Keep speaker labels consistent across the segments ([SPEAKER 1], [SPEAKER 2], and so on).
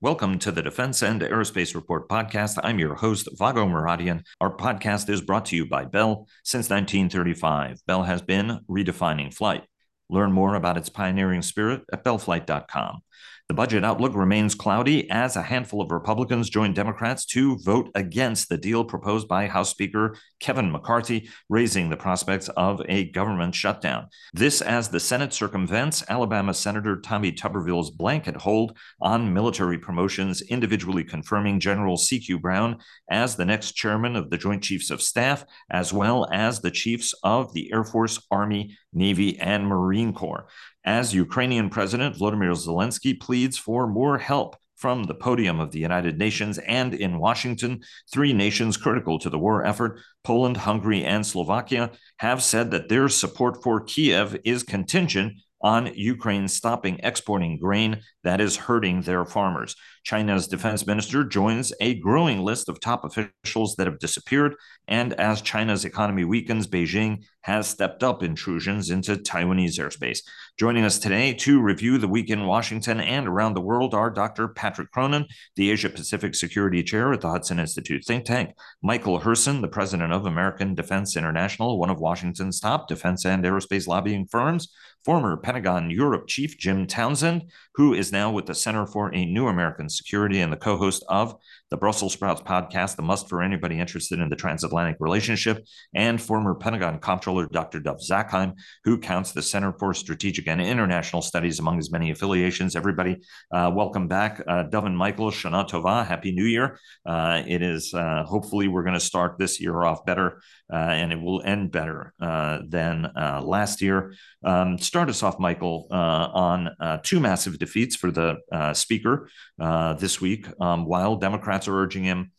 [SPEAKER 1] Welcome to the Defense and Aerospace Report podcast. I'm your host, Vago Muradian. Our podcast is brought to you by Bell. Since 1935, Bell has been redefining flight. Learn more about its pioneering spirit at bellflight.com. The budget outlook remains cloudy as a handful of Republicans join Democrats to vote against the deal proposed by House Speaker Kevin McCarthy, raising the prospects of a government shutdown. This as the Senate circumvents Alabama Senator Tommy Tuberville's blanket hold on military promotions, individually confirming General C.Q. Brown as the next chairman of the Joint Chiefs of Staff, as well as the chiefs of the Air Force, Army, Navy, and Marine Corps as Ukrainian President Volodymyr Zelensky pleads for more help from the podium of the United Nations and in Washington, three nations critical to the war effort, Poland, Hungary, and Slovakia, have said that their support for Kiev is contingent on Ukraine stopping exporting grain that is hurting their farmers. China's defense minister joins a growing list of top officials that have disappeared. And as China's economy weakens, Beijing has stepped up intrusions into Taiwanese airspace. Joining us today to review the week in Washington and around the world are Dr. Patrick Cronin, the Asia Pacific Security Chair at the Hudson Institute think tank, Michael Herson, the president of American Defense International, one of Washington's top defense and aerospace lobbying firms, former Pentagon Europe chief Jim Townsend, who is now with the Center for a New American Security and the co host of the Brussels Sprouts podcast, the must for anybody interested in the transatlantic relationship, and former Pentagon Comptroller Dr. Dov Zakheim, who counts the Center for Strategic and International Studies among his many affiliations. Everybody, uh, welcome back. Uh, and Michael, Shana Tova, Happy New Year. Uh, it is, uh, hopefully, we're going to start this year off better uh, and it will end better uh, than uh, last year. Um, start us off, Michael, on two massive defeats for the speaker this week. Um, while Democrats are urging him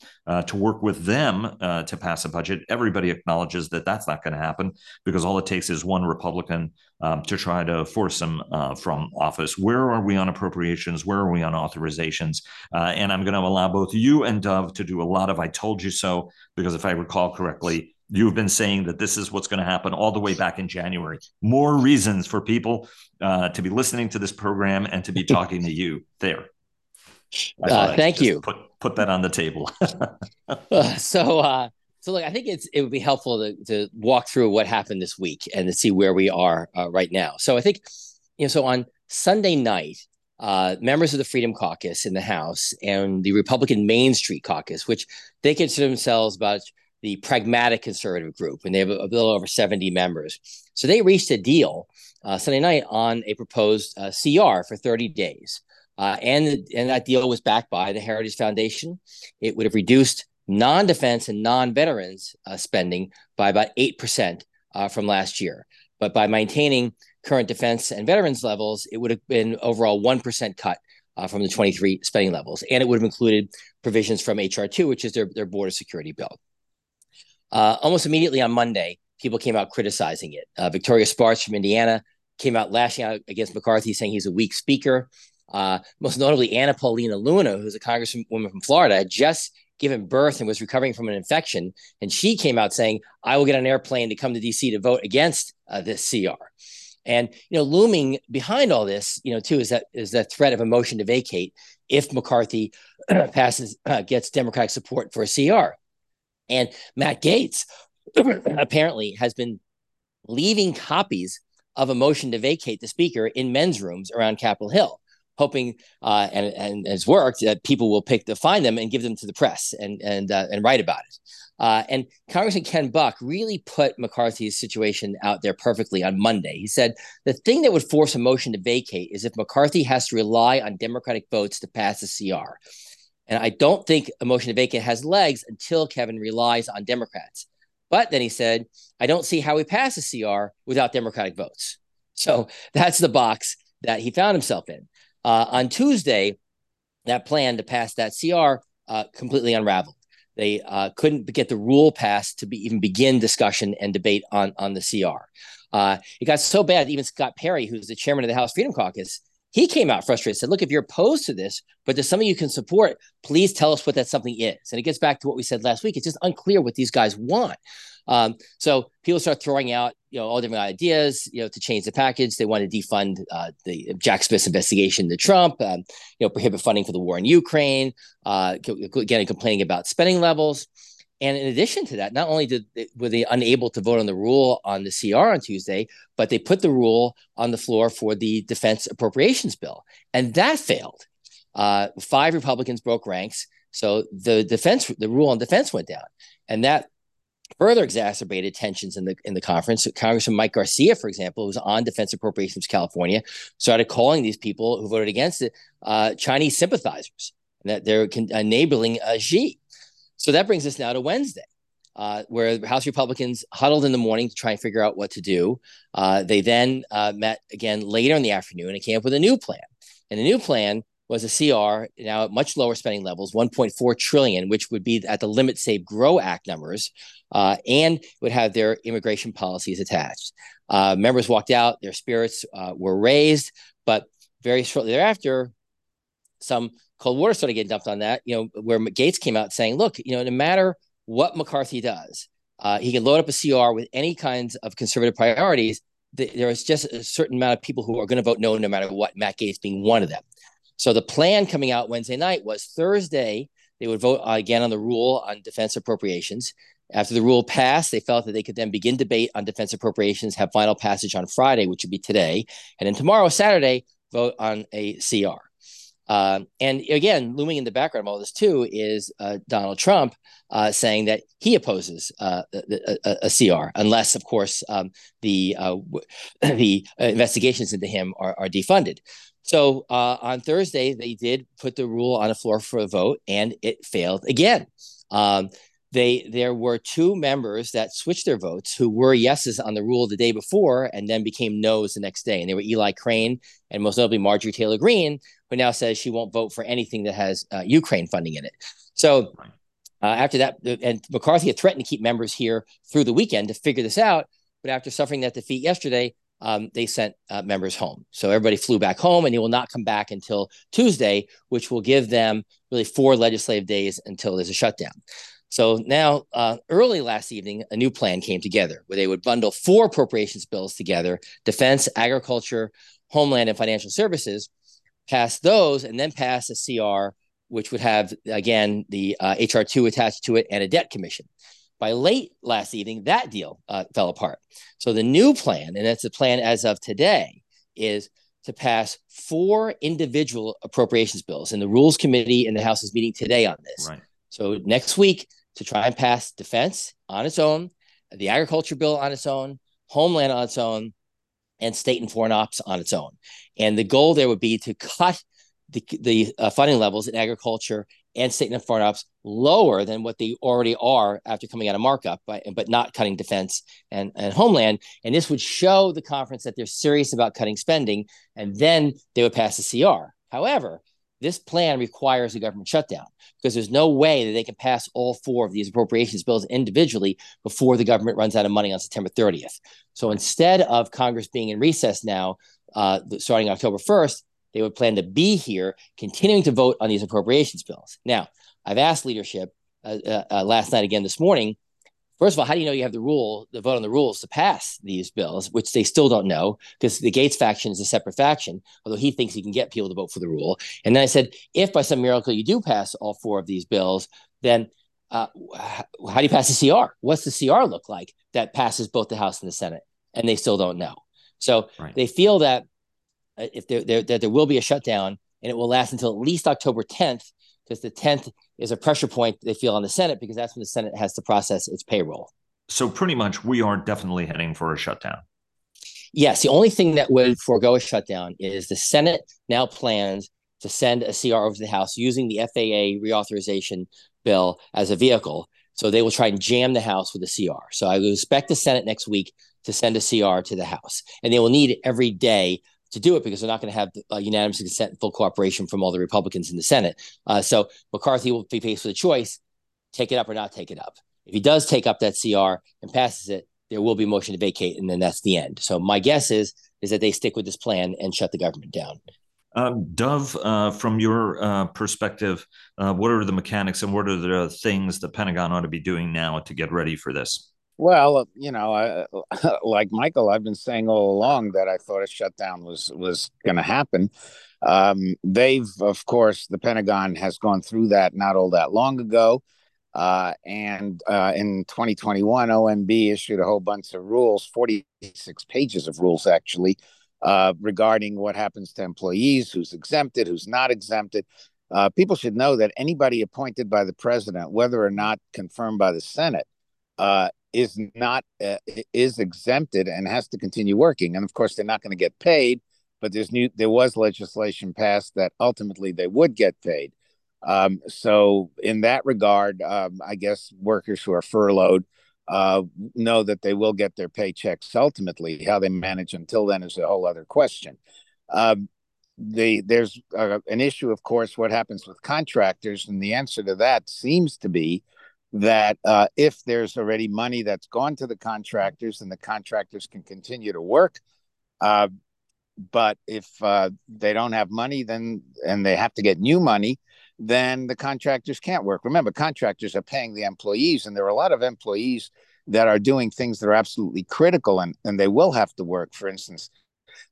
[SPEAKER 1] to work with them to pass a budget, everybody acknowledges that that's not going to happen because all it takes is one Republican um, to try to force him uh, from office. Where are we on appropriations? Where are we on authorizations? Uh, and I'm going to allow both you and Dov to do a lot of I told you so, because if I recall correctly, you've been saying that this is what's going to happen all the way back in January. More reasons for people uh, to be listening to this program and to be talking to you there.
[SPEAKER 2] Uh, thank you.
[SPEAKER 1] Put put that on the table.
[SPEAKER 2] uh, so uh, so look, I think it's it would be helpful to to walk through what happened this week and to see where we are uh, right now. So I think you know so on Sunday night. Uh, members of the Freedom Caucus in the House and the Republican Main Street Caucus, which they consider themselves about the pragmatic conservative group, and they have a, a little over 70 members. So they reached a deal uh, Sunday night on a proposed uh, CR for 30 days. Uh, and, and that deal was backed by the Heritage Foundation. It would have reduced non defense and non veterans uh, spending by about 8% uh, from last year. But by maintaining current defense and veterans levels, it would have been overall 1% cut uh, from the 23 spending levels. And it would have included provisions from HR2, which is their, their border security bill. Uh, almost immediately on Monday, people came out criticizing it. Uh, Victoria Spartz from Indiana came out lashing out against McCarthy, saying he's a weak speaker. Uh, most notably, Anna Paulina Luna, who's a congresswoman from Florida, had just given birth and was recovering from an infection. And she came out saying, I will get an airplane to come to DC to vote against uh, this CR. And you know, looming behind all this, you know, too, is that is that threat of a motion to vacate if McCarthy passes uh, gets Democratic support for a CR. And Matt Gaetz apparently has been leaving copies of a motion to vacate the speaker in men's rooms around Capitol Hill, hoping uh, and and worked that people will pick to find them and give them to the press and and uh, and write about it. Uh, and Congressman Ken Buck really put McCarthy's situation out there perfectly on Monday. He said the thing that would force a motion to vacate is if McCarthy has to rely on Democratic votes to pass the CR. And I don't think a motion to vacate has legs until Kevin relies on Democrats. But then he said, I don't see how we pass a CR without Democratic votes. So that's the box that he found himself in. Uh, on Tuesday, that plan to pass that CR uh, completely unraveled. They uh, couldn't get the rule passed to be, even begin discussion and debate on, on the CR. Uh, it got so bad, even Scott Perry, who's the chairman of the House Freedom Caucus, he came out frustrated, said, Look, if you're opposed to this, but there's something you can support, please tell us what that something is. And it gets back to what we said last week. It's just unclear what these guys want. Um, so people start throwing out, you know, all different ideas, you know, to change the package. They want to defund uh, the Jack Smith's investigation to Trump, um, you know, prohibit funding for the war in Ukraine, uh, again, complaining about spending levels. And in addition to that, not only did they, were they unable to vote on the rule on the CR on Tuesday, but they put the rule on the floor for the defense appropriations bill, and that failed. Uh, five Republicans broke ranks, so the defense, the rule on defense went down, and that further exacerbated tensions in the in the conference. Congressman Mike Garcia, for example, who's on Defense Appropriations California, started calling these people who voted against it uh, Chinese sympathizers, and that they're enabling uh, Xi. So that brings us now to Wednesday. Uh, where House Republicans huddled in the morning to try and figure out what to do. Uh, they then uh, met again later in the afternoon and came up with a new plan. And the new plan was a CR now at much lower spending levels, 1.4 trillion, which would be at the Limit Save Grow Act numbers, uh, and would have their immigration policies attached. Uh, members walked out; their spirits uh, were raised, but very shortly thereafter, some cold water started getting dumped on that. You know, where Gaetz came out saying, "Look, you know, no matter what McCarthy does, uh, he can load up a CR with any kinds of conservative priorities." there is just a certain amount of people who are going to vote no, no matter what. Matt Gaetz being one of them. So the plan coming out Wednesday night was Thursday, they would vote again on the rule on defense appropriations. After the rule passed, they felt that they could then begin debate on defense appropriations, have final passage on Friday, which would be today. And then tomorrow, Saturday, vote on a CR. Uh, and again, looming in the background of all this too is uh, Donald Trump uh, saying that he opposes uh, a, a, a, CR, unless, of course, um, the uh, the investigations into him are, are defunded. So uh, on Thursday, they did put the rule on the floor for a vote, and it failed again. Um, they there were two members that switched their votes who were yeses on the rule the day before and then became no's the next day and they were eli crane and most notably marjorie taylor greene who now says she won't vote for anything that has uh, ukraine funding in it so uh, after that and mccarthy had threatened to keep members here through the weekend to figure this out but after suffering that defeat yesterday um, they sent uh, members home. So everybody flew back home and they will not come back until Tuesday, which will give them really four legislative days until there's a shutdown. So now, uh, early last evening, a new plan came together where they would bundle four appropriations bills together defense, agriculture, homeland, and financial services, pass those, and then pass a CR, which would have, again, the uh, HR2 attached to it and a debt commission. By late last evening, that deal uh, fell apart. So the new plan, and that's the plan as of today, is to pass four individual appropriations bills. And the Rules Committee in the House is meeting today on this. Right. So next week, to try and pass defense on its own, the agriculture bill on its own, homeland on its own, and state and foreign ops on its own. And the goal there would be to cut the, the uh, funding levels in agriculture and state and foreign ops lower than what they already are after coming out of markup, but, but not cutting defense and, and homeland. And this would show the conference that they're serious about cutting spending, and then they would pass the CR. However, this plan requires a government shutdown because there's no way that they can pass all four of these appropriations bills individually before the government runs out of money on September 30th. So instead of Congress being in recess now, uh, starting October 1st, they would plan to be here, continuing to vote on these appropriations bills. Now, I've asked leadership uh, uh, uh, last night again this morning. First of all, how do you know you have the rule, the vote on the rules to pass these bills, which they still don't know because the Gaetz faction is a separate faction, although he thinks he can get people to vote for the rule. And then I said, if by some miracle you do pass all four of these bills, then uh, how do you pass the CR? What's the CR look like that passes both the House and the Senate? And they still don't know. So right. they feel that Uh, if there, there that there will be a shutdown and it will last until at least October 10th, because the 10th is a pressure point they feel on the Senate because that's when the Senate has to process its payroll.
[SPEAKER 1] So pretty much we are definitely heading for a shutdown.
[SPEAKER 2] Yes, the only thing that would forego a shutdown is the Senate now plans to send a CR over to the House using the FAA reauthorization bill as a vehicle. So they will try and jam the House with a CR. So I would expect the Senate next week to send a CR to the House, and they will need it every day to do it because they're not going to have uh, unanimous consent and full cooperation from all the Republicans in the Senate. Uh, so McCarthy will be faced with a choice: take it up or not take it up. If he does take up that CR and passes it, there will be motion to vacate, and then that's the end. So my guess is is that they stick with this plan and shut the government down.
[SPEAKER 1] Um, Dov, uh, from your uh, perspective, uh, what are the mechanics and what are the things the Pentagon ought to be doing now to get ready for this?
[SPEAKER 3] Well, you know, I, like Michael, I've been saying all along that I thought a shutdown was was going to happen. Um, they've, of course, the Pentagon has gone through that not all that long ago. Uh, and uh, in 2021, OMB issued a whole bunch of rules, 46 pages of rules actually, uh, regarding what happens to employees, who's exempted, who's not exempted. Uh, people should know that anybody appointed by the president, whether or not confirmed by the Senate, uh, is not uh, is exempted and has to continue working. And of course, they're not going to get paid. But there's new there was legislation passed that ultimately they would get paid. Um, so in that regard, um, I guess workers who are furloughed uh, know that they will get their paychecks ultimately. How they manage until then is a whole other question. Um, the there's uh, an issue, of course, what happens with contractors, and the answer to that seems to be that uh, if there's already money that's gone to the contractors and the contractors can continue to work, uh, but if uh, they don't have money, then and they have to get new money, then the contractors can't work. Remember, contractors are paying the employees, and there are a lot of employees that are doing things that are absolutely critical, and, and they will have to work. For instance,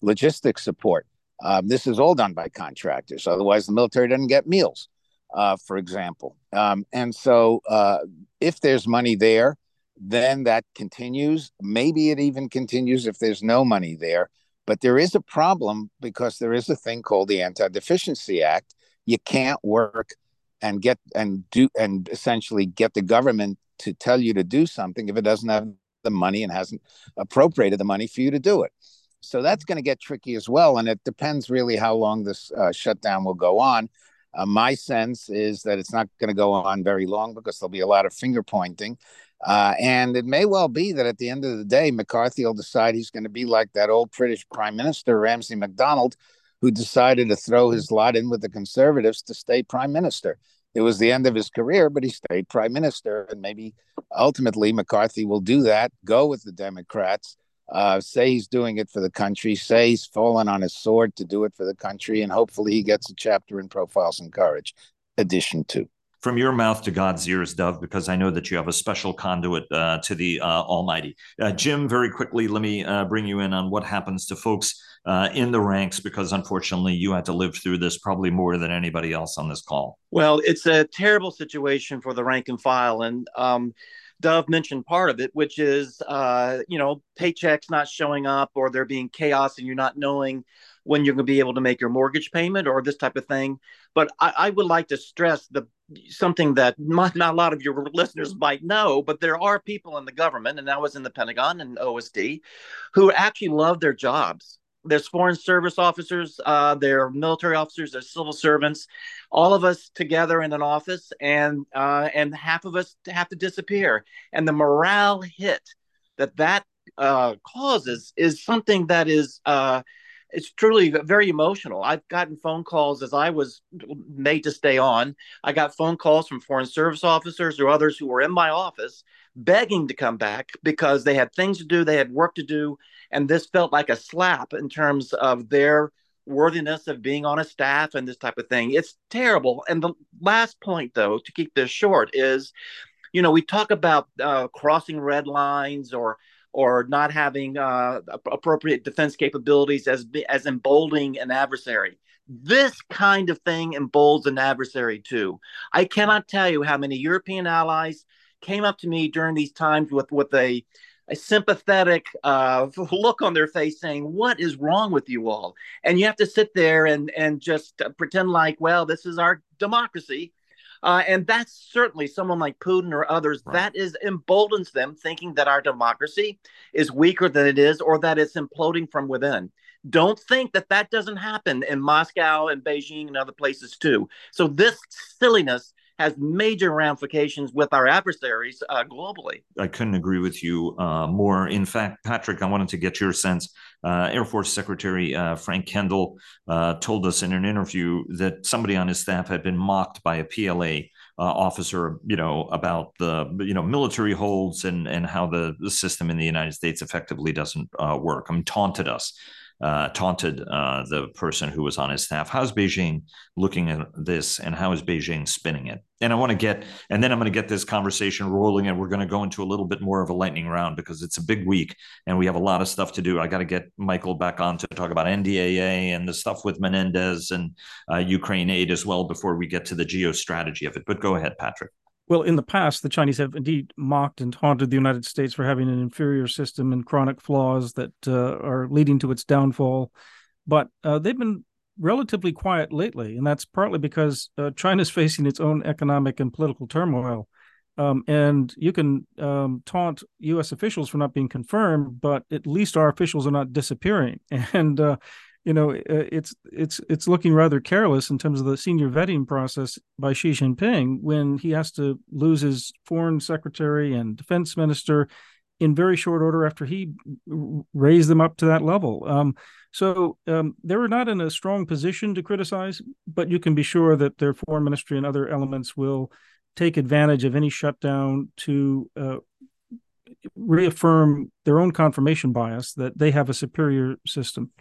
[SPEAKER 3] logistics support. Um, this is all done by contractors. Otherwise, the military doesn't get meals, uh, for example. Um, and so, uh, if there's money there, then that continues. Maybe it even continues if there's no money there. But there is a problem because there is a thing called the Anti Deficiency Act, you can't work and get and do and essentially get the government to tell you to do something if it doesn't have the money and hasn't appropriated the money for you to do it. So that's going to get tricky as well. And it depends really how long this uh, shutdown will go on. Uh, my sense is that it's not going to go on very long because there'll be a lot of finger pointing. Uh, and it may well be that at the end of the day, McCarthy will decide he's going to be like that old British Prime Minister, Ramsay MacDonald, who decided to throw his lot in with the conservatives to stay prime minister. It was the end of his career, but he stayed prime minister. And maybe ultimately McCarthy will do that, go with the Democrats, uh, say he's doing it for the country, say he's fallen on his sword to do it for the country, and hopefully he gets a chapter in Profiles in Courage, edition two
[SPEAKER 1] from your mouth to God's ears, Dov, because I know that you have a special conduit uh, to the uh, Almighty. Uh, Jim, very quickly, let me uh, bring you in on what happens to folks uh, in the ranks, because unfortunately, you had to live through this probably more than anybody else on this call.
[SPEAKER 4] Well, it's a terrible situation for the rank and file, and um, Dov mentioned part of it, which is uh, you know paychecks not showing up, or there being chaos, and you're not knowing when you're going to be able to make your mortgage payment or this type of thing. But I, I would like to stress the something that not, a lot of your listeners might know, but there are people in the government, and I was in the Pentagon and OSD, who actually love their jobs. There's foreign service officers, uh, there are military officers, there's civil servants, all of us together in an office, and uh, and half of us have to disappear. And the morale hit that that uh, causes is something that is uh, it's truly very emotional. I've gotten phone calls as I was made to stay on. I got phone calls from foreign service officers or others who were in my office begging to come back because they had things to do, they had work to do, and this felt like a slap in terms of their worthiness of being on a staff and this type of thing. It's terrible. And the last point, though, to keep this short, is you know, we talk about uh, crossing red lines or or not having uh, appropriate defense capabilities as as emboldening an adversary. This kind of thing emboldens an adversary too. I cannot tell you how many European allies came up to me during these times with with a a sympathetic uh, look on their face saying what is wrong with you all and you have to sit there and and just pretend like well this is our democracy uh, and that's certainly someone like Putin or others right. that is emboldens them thinking that our democracy is weaker than it is or that it's imploding from within. Don't think that that doesn't happen in Moscow and Beijing and other places too. So this silliness has major ramifications with our adversaries uh, globally.
[SPEAKER 1] I couldn't agree with you uh, more. In fact, Patrick, I wanted to get your sense. Uh, Air Force Secretary uh, Frank Kendall uh, told us in an interview that somebody on his staff had been mocked by a PLA uh, officer, you know, about the you know military holds and and how the, the system in the United States effectively doesn't work. I mean, taunted us. Uh, taunted uh, the person who was on his staff. How's Beijing looking at this, and how is Beijing spinning it? And I want to get, and then I'm going to get this conversation rolling, and we're going to go into a little bit more of a lightning round because it's a big week and we have a lot of stuff to do. I got to get Michael back on to talk about NDAA and the stuff with Menendez and uh, Ukraine aid as well before we get to the geostrategy of it. But go ahead, Patrick.
[SPEAKER 5] Well, in the past, the Chinese have indeed mocked and taunted the United States for having an inferior system and chronic flaws that uh, are leading to its downfall. But uh, they've been relatively quiet lately, and that's partly because uh, China's facing its own economic and political turmoil. Um, and you can um, taunt U.S. officials for not being confirmed, but at least our officials are not disappearing. And uh, you know, it's it's it's looking rather careless in terms of the senior vetting process by Xi Jinping when he has to lose his foreign secretary and defense minister in very short order after he raised them up to that level. Um, so um, they were not in a strong position to criticize, but you can be sure that their foreign ministry and other elements will take advantage of any shutdown to uh, reaffirm their own confirmation bias that they have a superior system.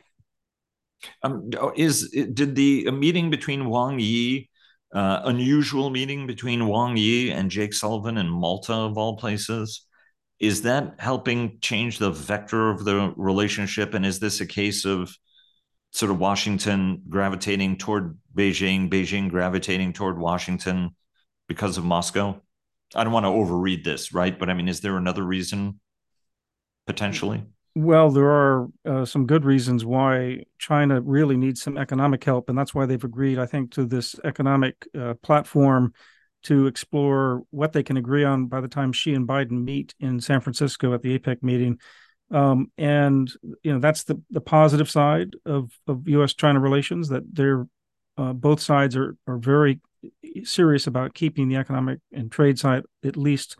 [SPEAKER 1] Um, is did the meeting between Wang Yi, uh, unusual meeting between Wang Yi and Jake Sullivan in Malta of all places, is that helping change the vector of the relationship? And is this a case of sort of Washington gravitating toward Beijing, Beijing gravitating toward Washington because of Moscow? I don't want to overread this, right? But I mean, is there another reason potentially?
[SPEAKER 5] Well, there are uh, some good reasons why China really needs some economic help, and that's why they've agreed, I think, to this economic uh, platform to explore what they can agree on by the time Xi and Biden meet in San Francisco at the APEC meeting. Um, and you know that's the the positive side of of U.S. China relations that they're uh, both sides are are very serious about keeping the economic and trade side at least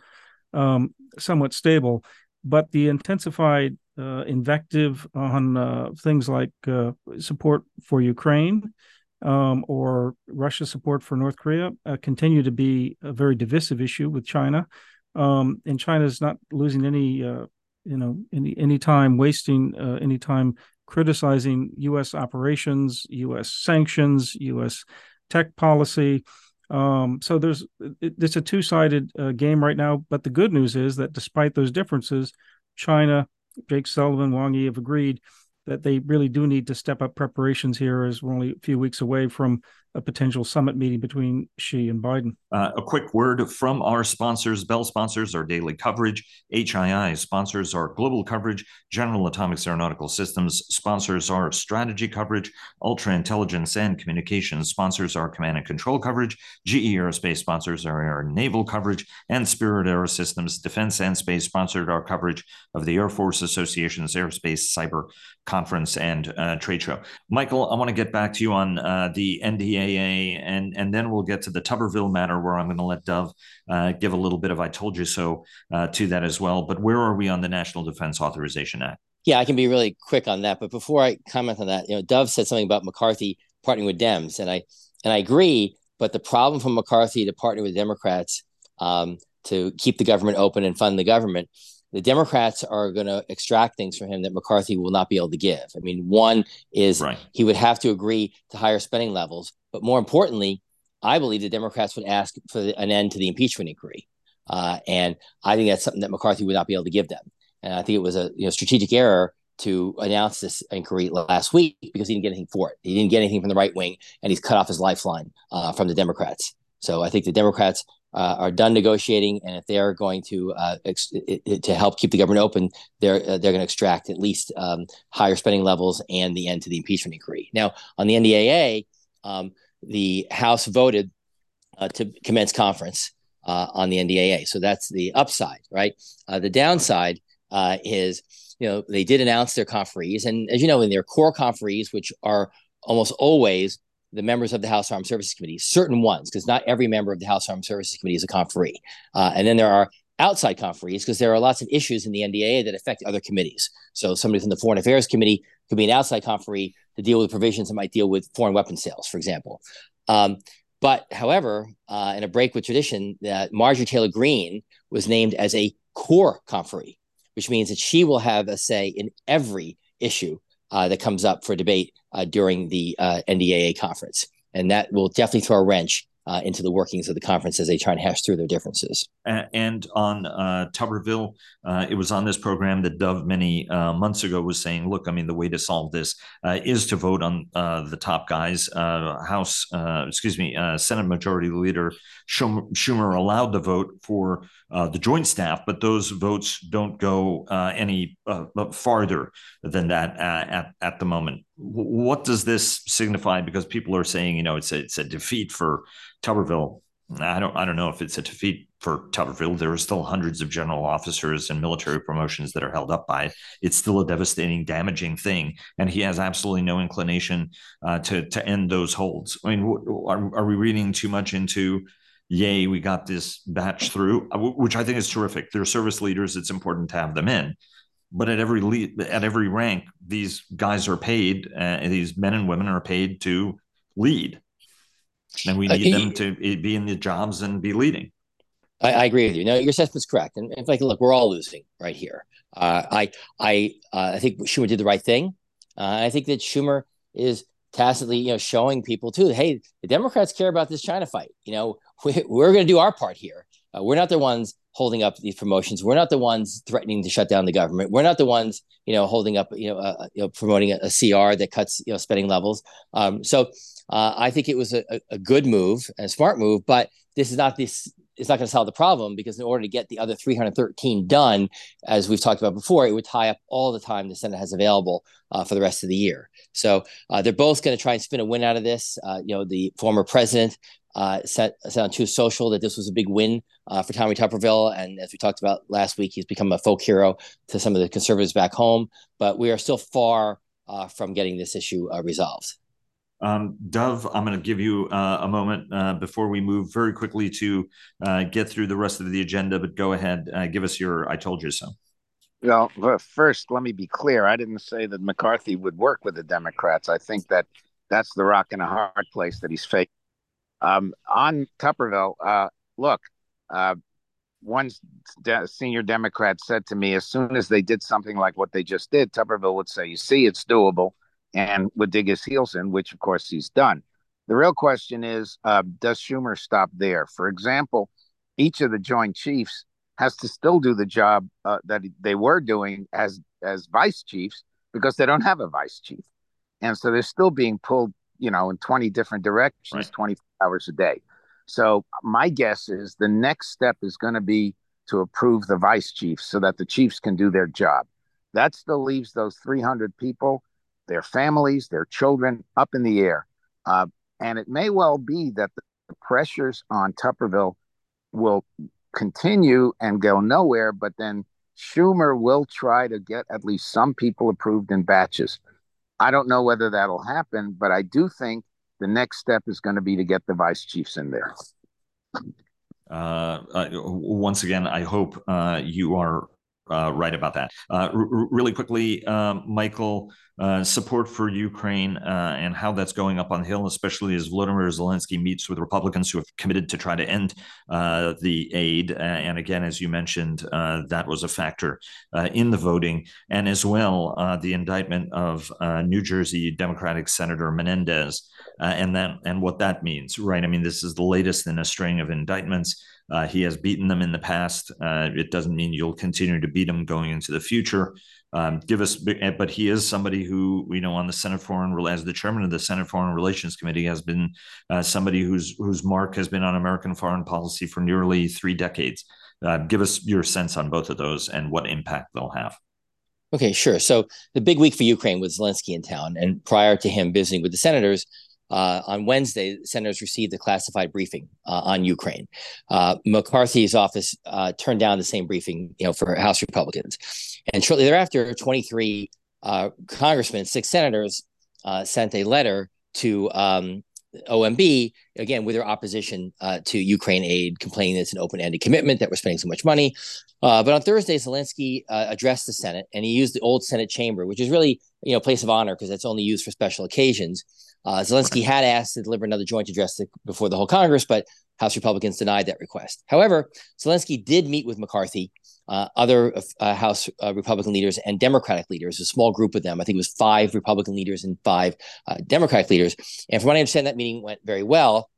[SPEAKER 5] um, somewhat stable. But the intensified uh, invective on uh, things like uh, support for Ukraine um, or Russia's support for North Korea uh, continue to be a very divisive issue with China. Um, and China is not losing any, uh, you know, any any time wasting uh, any time criticizing U.S. operations, U.S. sanctions, U.S. tech policy. Um, so there's it, it's a two sided game right now. But the good news is that despite those differences, China Jake Sullivan, Wang Yi have agreed that they really do need to step up preparations here as we're only a few weeks away from a potential summit meeting between Xi and Biden.
[SPEAKER 1] Uh, a quick word from our sponsors. Bell sponsors our daily coverage. HII sponsors our global coverage. General Atomics Aeronautical Systems sponsors our strategy coverage. Ultra Intelligence and Communications sponsors our command and control coverage. GE Aerospace sponsors our naval coverage. And Spirit Aerosystems Defense and Space sponsored our coverage of the Air Force Association's Aerospace Cyber Conference and uh, Trade Show. Michael, I want to get back to you on uh, the NDA and and then we'll get to the Tuberville matter where I'm going to let Dov uh, give a little bit of "I told you so" uh, to that as well. But where are we on the National Defense Authorization Act?
[SPEAKER 2] Yeah, I can be really quick on that. But before I comment on that, you know, Dov said something about McCarthy partnering with Dems, and I and I agree. But the problem for McCarthy to partner with Democrats um, to keep the government open and fund the government the Democrats are going to extract things from him that McCarthy will not be able to give. I mean, one is right. he would have to agree to higher spending levels, but more importantly, I believe the Democrats would ask for an end to the impeachment inquiry, uh, and I think that's something that McCarthy would not be able to give them. And I think it was a you know strategic error to announce this inquiry last week because he didn't get anything for it. He didn't get anything from the right wing, and he's cut off his lifeline uh, from the Democrats. So I think the Democrats uh, are done negotiating, and if they are going to uh, ex- to help keep the government open, they're uh, they're going to extract at least um, higher spending levels and the end to the impeachment inquiry. Now, on the NDAA, um, the House voted uh, to commence conference uh, on the NDAA, so that's the upside, right? Uh, the downside is, you know, they did announce their conferees, and as you know, in their core conferees, which are almost always the members of the House Armed Services Committee, certain ones, because not every member of the House Armed Services Committee is a conferee. Uh, and then there are outside conferees because there are lots of issues in the NDAA that affect other committees. So somebody from the Foreign Affairs Committee could be an outside conferee to deal with provisions that might deal with foreign weapon sales, for example. Um, but however, uh, in a break with tradition, uh, Marjorie Taylor Greene was named as a core conferee, which means that she will have a say in every issue uh, that comes up for debate uh, during the uh, NDAA conference, and that will definitely throw a wrench uh, into the workings of the conference as they try and hash through their differences.
[SPEAKER 1] And on uh, Tuberville, uh, it was on this program that Dov many uh, months ago was saying, look, I mean, the way to solve this uh, is to vote on uh, the top guys. House, excuse me, Senate Majority Leader Schumer allowed the vote for the Joint Staff, but those votes don't go any farther than that at, at the moment. What does this signify? Because people are saying, you know, it's a, it's a defeat for Tuberville. I don't I don't know if it's a defeat for Tuberville. There are still hundreds of general officers and military promotions that are held up by it. It's still a devastating, damaging thing, and he has absolutely no inclination uh, to to end those holds. I mean, are, are we reading too much into? Yay, we got this batch through, uh, which I think is terrific. They're service leaders; it's important to have them in. But at every lead, at every rank, these guys are paid. Uh, these men and women are paid to lead and we uh, need uh, them to be in the jobs and be leading.
[SPEAKER 2] I, I agree with you. No, your assessment's correct. And in fact, look, we're all losing right here. Uh, I I uh, I think Schumer did the right thing. Uh, I think that Schumer is tacitly, you know, showing people too, hey, the Democrats care about this China fight. You know, we, are going to do our part here. Uh, we're not the ones holding up these promotions. We're not the ones threatening to shut down the government. We're not the ones, you know, holding up, you know, uh, you know promoting a, a, CR that cuts, you know, spending levels. Um, so uh, I think it was a, a good move and a smart move, but this is not this. It's not going to solve the problem because in order to get the other 313 done, as we've talked about before, it would tie up all the time the Senate has available uh, for the rest of the year. So uh, they're both going to try and spin a win out of this. Uh, you know, the former president uh, said, said on Truth Social that this was a big win uh, for Tommy Tuberville. And as we talked about last week, he's become a folk hero to some of the conservatives back home. But we are still far uh, from getting this issue uh, resolved.
[SPEAKER 1] Um, Dov, I'm going to give you uh, a moment uh, before we move very quickly to uh, get through the rest of the agenda, but go ahead, uh, give us your I told you so.
[SPEAKER 3] Well, first, let me be clear. I didn't say that McCarthy would work with the Democrats. I think that that's the rock in a hard place that he's facing. Um, on Tuberville, uh, look, uh, one de- senior Democrat said to me, as soon as they did something like what they just did, Tuberville would say, You see, it's doable and would dig his heels in, which of course he's done. The real question is uh, does Schumer stop there? For example, each of the Joint Chiefs has to still do the job uh, that they were doing as as vice chiefs because they don't have a vice chief, and so they're still being pulled, you know, in twenty different directions, right. twenty hours a day. So my guess is the next step is going to be to approve the vice chiefs so that the chiefs can do their job. That still leaves those 300 people their families, their children up in the air. Uh, and it may well be that the pressures on Tuberville will continue and go nowhere, but then Schumer will try to get at least some people approved in batches. I don't know whether that'll happen, but I do think the next step is going to be to get the vice chiefs in there.
[SPEAKER 1] Uh, once again, I hope uh, you are uh, right about that. Uh, r- really quickly, um, Michael, uh, support for Ukraine uh, and how that's going up on the Hill, especially as Volodymyr Zelensky meets with Republicans who have committed to try to end uh, the aid. and again, as you mentioned, that was a factor in the voting. And as well, the indictment of New Jersey Democratic Senator Menendez and that and what that means, right? I mean, this is the latest in a string of indictments. Uh, he has beaten them in the past. Uh, it doesn't mean you'll continue to beat them going into the future. Um, give us, but he is somebody who you know on the Senate Foreign, as the chairman of the Senate Foreign Relations Committee, has been uh, somebody whose whose mark has been on American foreign policy for nearly three decades. Uh, give us your sense on both of those and what impact they'll have.
[SPEAKER 2] Okay, sure. So the big week for Ukraine with Zelensky in town, and prior to him visiting with the senators, uh, on Wednesday, senators received a classified briefing uh, on Ukraine. Uh, McCarthy's office uh, turned down the same briefing, you know, for House Republicans, and shortly thereafter, 23 uh, congressmen, six senators, uh, sent a letter to um, OMB again with their opposition to Ukraine aid, complaining that it's an open-ended commitment that we're spending so much money. But on Thursday, Zelensky addressed the Senate, and he used the old Senate chamber, which is really you know place of honor because it's only used for special occasions. Uh, Zelensky had asked to deliver another joint address before the whole Congress, but House Republicans denied that request. However, Zelensky did meet with McCarthy, uh, other uh, House uh, Republican leaders, and Democratic leaders, a small group of them. I think it was five Republican leaders and five uh, Democratic leaders. And from what I understand, that meeting went very well.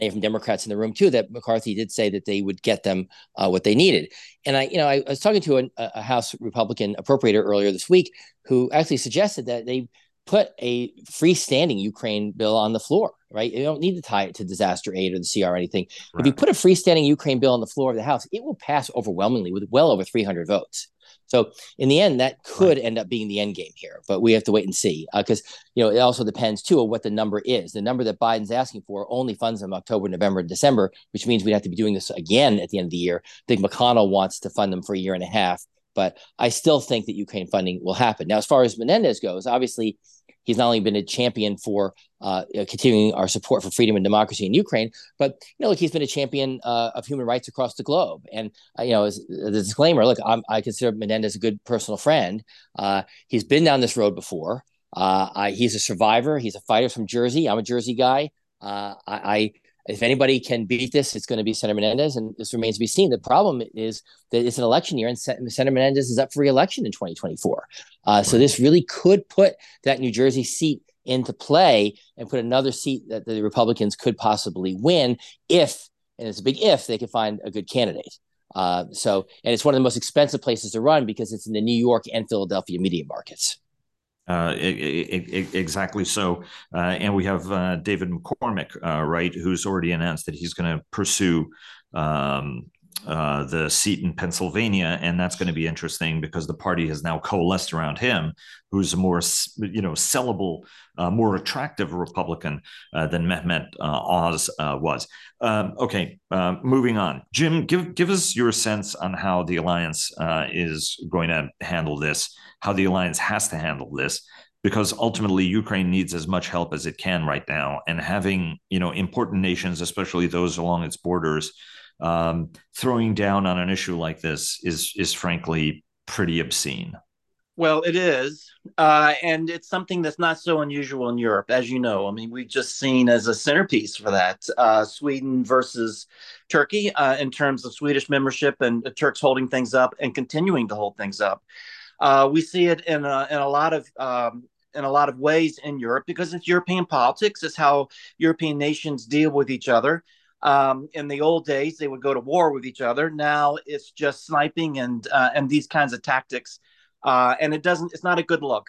[SPEAKER 2] And from Democrats in the room too, that McCarthy did say that they would get them uh, what they needed. And I, you know, I, I was talking to a, a House Republican appropriator earlier this week who actually suggested that they put a freestanding Ukraine bill on the floor, right? You don't need to tie it to disaster aid or the CR or anything. Right. If you put a freestanding Ukraine bill on the floor of the House, it will pass overwhelmingly with well over 300 votes. So in the end, that could right. end up being the end game here, but we have to wait and see because uh, you know it also depends too on what the number is. The number that Biden's asking for only funds them October, November, and December, which means we'd have to be doing this again at the end of the year. I think McConnell wants to fund them for a year and a half, but I still think that Ukraine funding will happen. Now, as far as Menendez goes, obviously He's not only been a champion for uh, continuing our support for freedom and democracy in Ukraine, but you know, look, he's been a champion uh, of human rights across the globe. And uh, you know, as, as, a disclaimer, look, I'm, i consider Menendez a good personal friend. Uh, he's been down this road before. Uh, I, he's a survivor. He's a fighter from Jersey. I'm a Jersey guy. Uh, I, I if anybody can beat this, it's going to be Senator Menendez, and this remains to be seen. The problem is that it's an election year, and Senator Menendez is up for reelection in 2024. Uh, so this really could put that New Jersey seat into play and put another seat that the Republicans could possibly win if, and it's a big if, they could find a good candidate. Uh, so, and it's one of the most expensive places to run because it's in the New York and Philadelphia media markets.
[SPEAKER 1] Uh, exactly so. Uh, and we have uh, David McCormick, uh, right, who's already announced that he's going to pursue um, uh, the seat in Pennsylvania, and that's going to be interesting because the party has now coalesced around him, who's a more you know sellable, uh, more attractive Republican uh, than Mehmet uh, Oz uh, was. Um, okay, moving on. Jim, give give us your sense on how the alliance is going to handle this, how the alliance has to handle this. Because ultimately, Ukraine needs as much help as it can right now, and having you know important nations, especially those along its borders, um, throwing down on an issue like this is is frankly pretty obscene.
[SPEAKER 4] Well, it is, uh, and it's something that's not so unusual in Europe, as you know. I mean, we've just seen as a centerpiece for that uh, Sweden versus Turkey uh, in terms of Swedish membership and the Turks holding things up and continuing to hold things up. Uh, we see it in a, in a lot of um, in a lot of ways in Europe because it's European politics. It's how European nations deal with each other. Um, in the old days, they would go to war with each other. Now it's just sniping and uh, and these kinds of tactics, uh, and it doesn't. It's not a good look.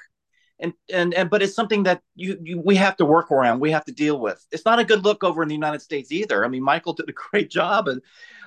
[SPEAKER 4] And and and but it's something that you, you we have to work around. We have to deal with. It's not a good look over in the United States either. I mean, Michael did a great job and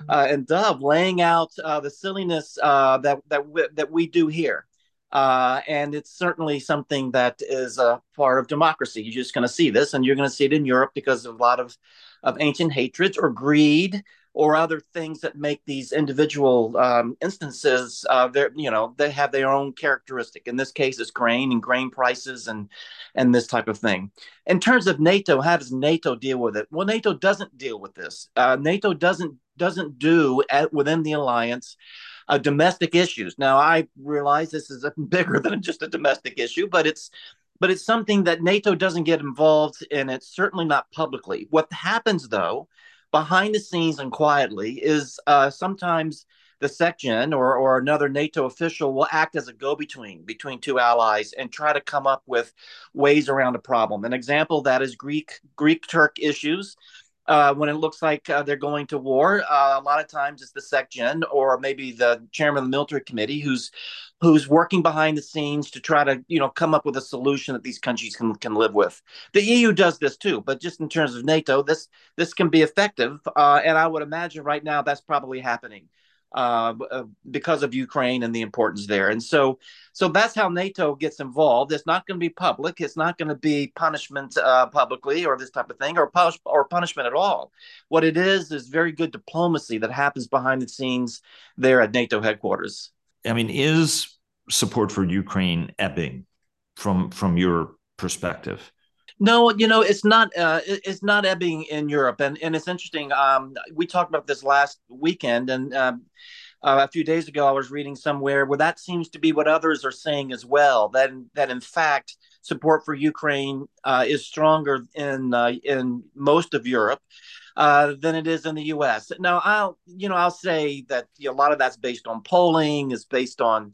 [SPEAKER 4] uh, and Dov laying out uh, the silliness uh, that that we, that we do here. Uh, and it's certainly something that is a part of democracy. You're just going to see this, and you're going to see it in Europe because of a lot of of ancient hatreds or greed or other things that make these individual um, instances uh, they you know they have their own characteristic. In this case it's grain and grain prices and and this type of thing. In terms of nato how does nato deal with it? Well nato doesn't deal with this. Uh, nato doesn't doesn't do at, within the alliance uh, domestic issues. Now i realize this is bigger than just a domestic issue but it's but it's something that NATO doesn't get involved in. It's certainly not publicly. What happens, though, behind the scenes and quietly, is uh, sometimes the SecGen or, or another NATO official will act as a go between between two allies and try to come up with ways around a problem. An example that is Greek Greek Turk issues uh, when it looks like uh, they're going to war. Uh, a lot of times it's the SecGen or maybe the chairman of the military committee who's who's working behind the scenes to try to you know come up with a solution that these countries can can live with. The EU does this too, but just in terms of NATO, this this can be effective, uh, and I would imagine right now that's probably happening. Uh, uh, because of Ukraine and the importance there. And so, so that's how NATO gets involved. It's not going to be public. It's not going to be punishment uh, publicly or this type of thing, or punish or punishment at all. What it is is very good diplomacy that happens behind the scenes there at NATO headquarters.
[SPEAKER 1] I mean, is support for Ukraine ebbing from from your perspective?
[SPEAKER 4] No, you know it's not. Uh, it's not ebbing in Europe, and and it's interesting. Um, we talked about this last weekend, and uh, uh, a few days ago, I was reading somewhere where that seems to be what others are saying as well. That that in fact, support for Ukraine uh, is stronger in uh, in most of Europe. Uh, than it is in the U.S. Now, I'll you know I'll say that you know, a lot of that's based on polling, is based on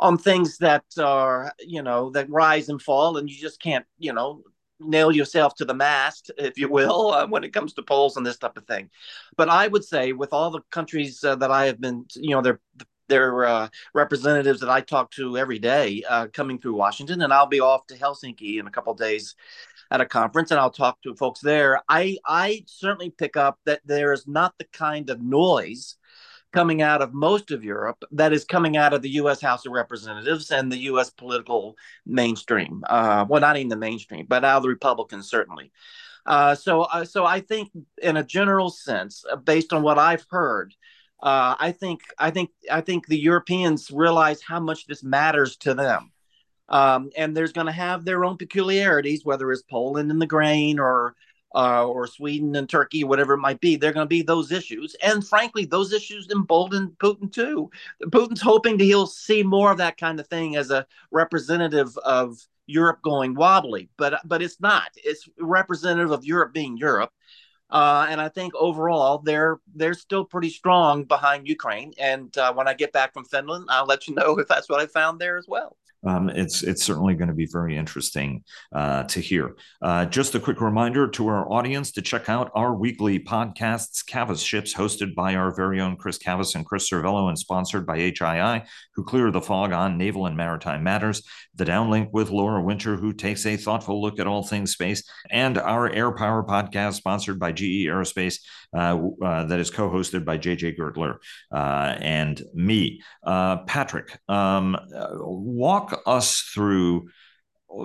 [SPEAKER 4] on things that are you know that rise and fall and you just can't you know nail yourself to the mast if you will uh, when it comes to polls and this type of thing. But i would say with all the countries uh, that i have been you know their their uh, representatives that i talk to every day uh, coming through washington and i'll be off to helsinki in a couple days at a conference and i'll talk to folks there. I i certainly pick up that there is not the kind of noise coming out of most of Europe that is coming out of the U.S. House of Representatives and the U.S. political mainstream. Uh, well, not even the mainstream, but out of the Republicans certainly. Uh, so, uh, so I think, in a general sense, uh, based on what I've heard, uh, I think, I think, I think the Europeans realize how much this matters to them. Um, and there's going to have their own peculiarities, whether it's Poland and the grain or uh, or Sweden and Turkey, whatever it might be, they're going to be those issues. And frankly, those issues embolden Putin too. Putin's hoping that he'll see more of that kind of thing as a representative of Europe going wobbly, but but it's not. It's representative of Europe being Europe. Uh, and I think overall they're they're still pretty strong behind Ukraine. And uh, when I get back from Finland, I'll let you know if that's what I found there as well
[SPEAKER 1] um, it's it's certainly going to be very interesting uh, to hear. Uh, just a quick reminder to our audience to check out our weekly podcasts, Cavas Ships, hosted by our very own Chris Cavas and Chris Servello, and sponsored by HII, who clear the fog on naval and maritime matters. The Downlink with Laura Winter, who takes a thoughtful look at all things space, and our Air Power podcast, sponsored by GE Aerospace, uh, uh, that is co-hosted by JJ Gertler uh, and me, uh, Patrick. Um, walk walk us through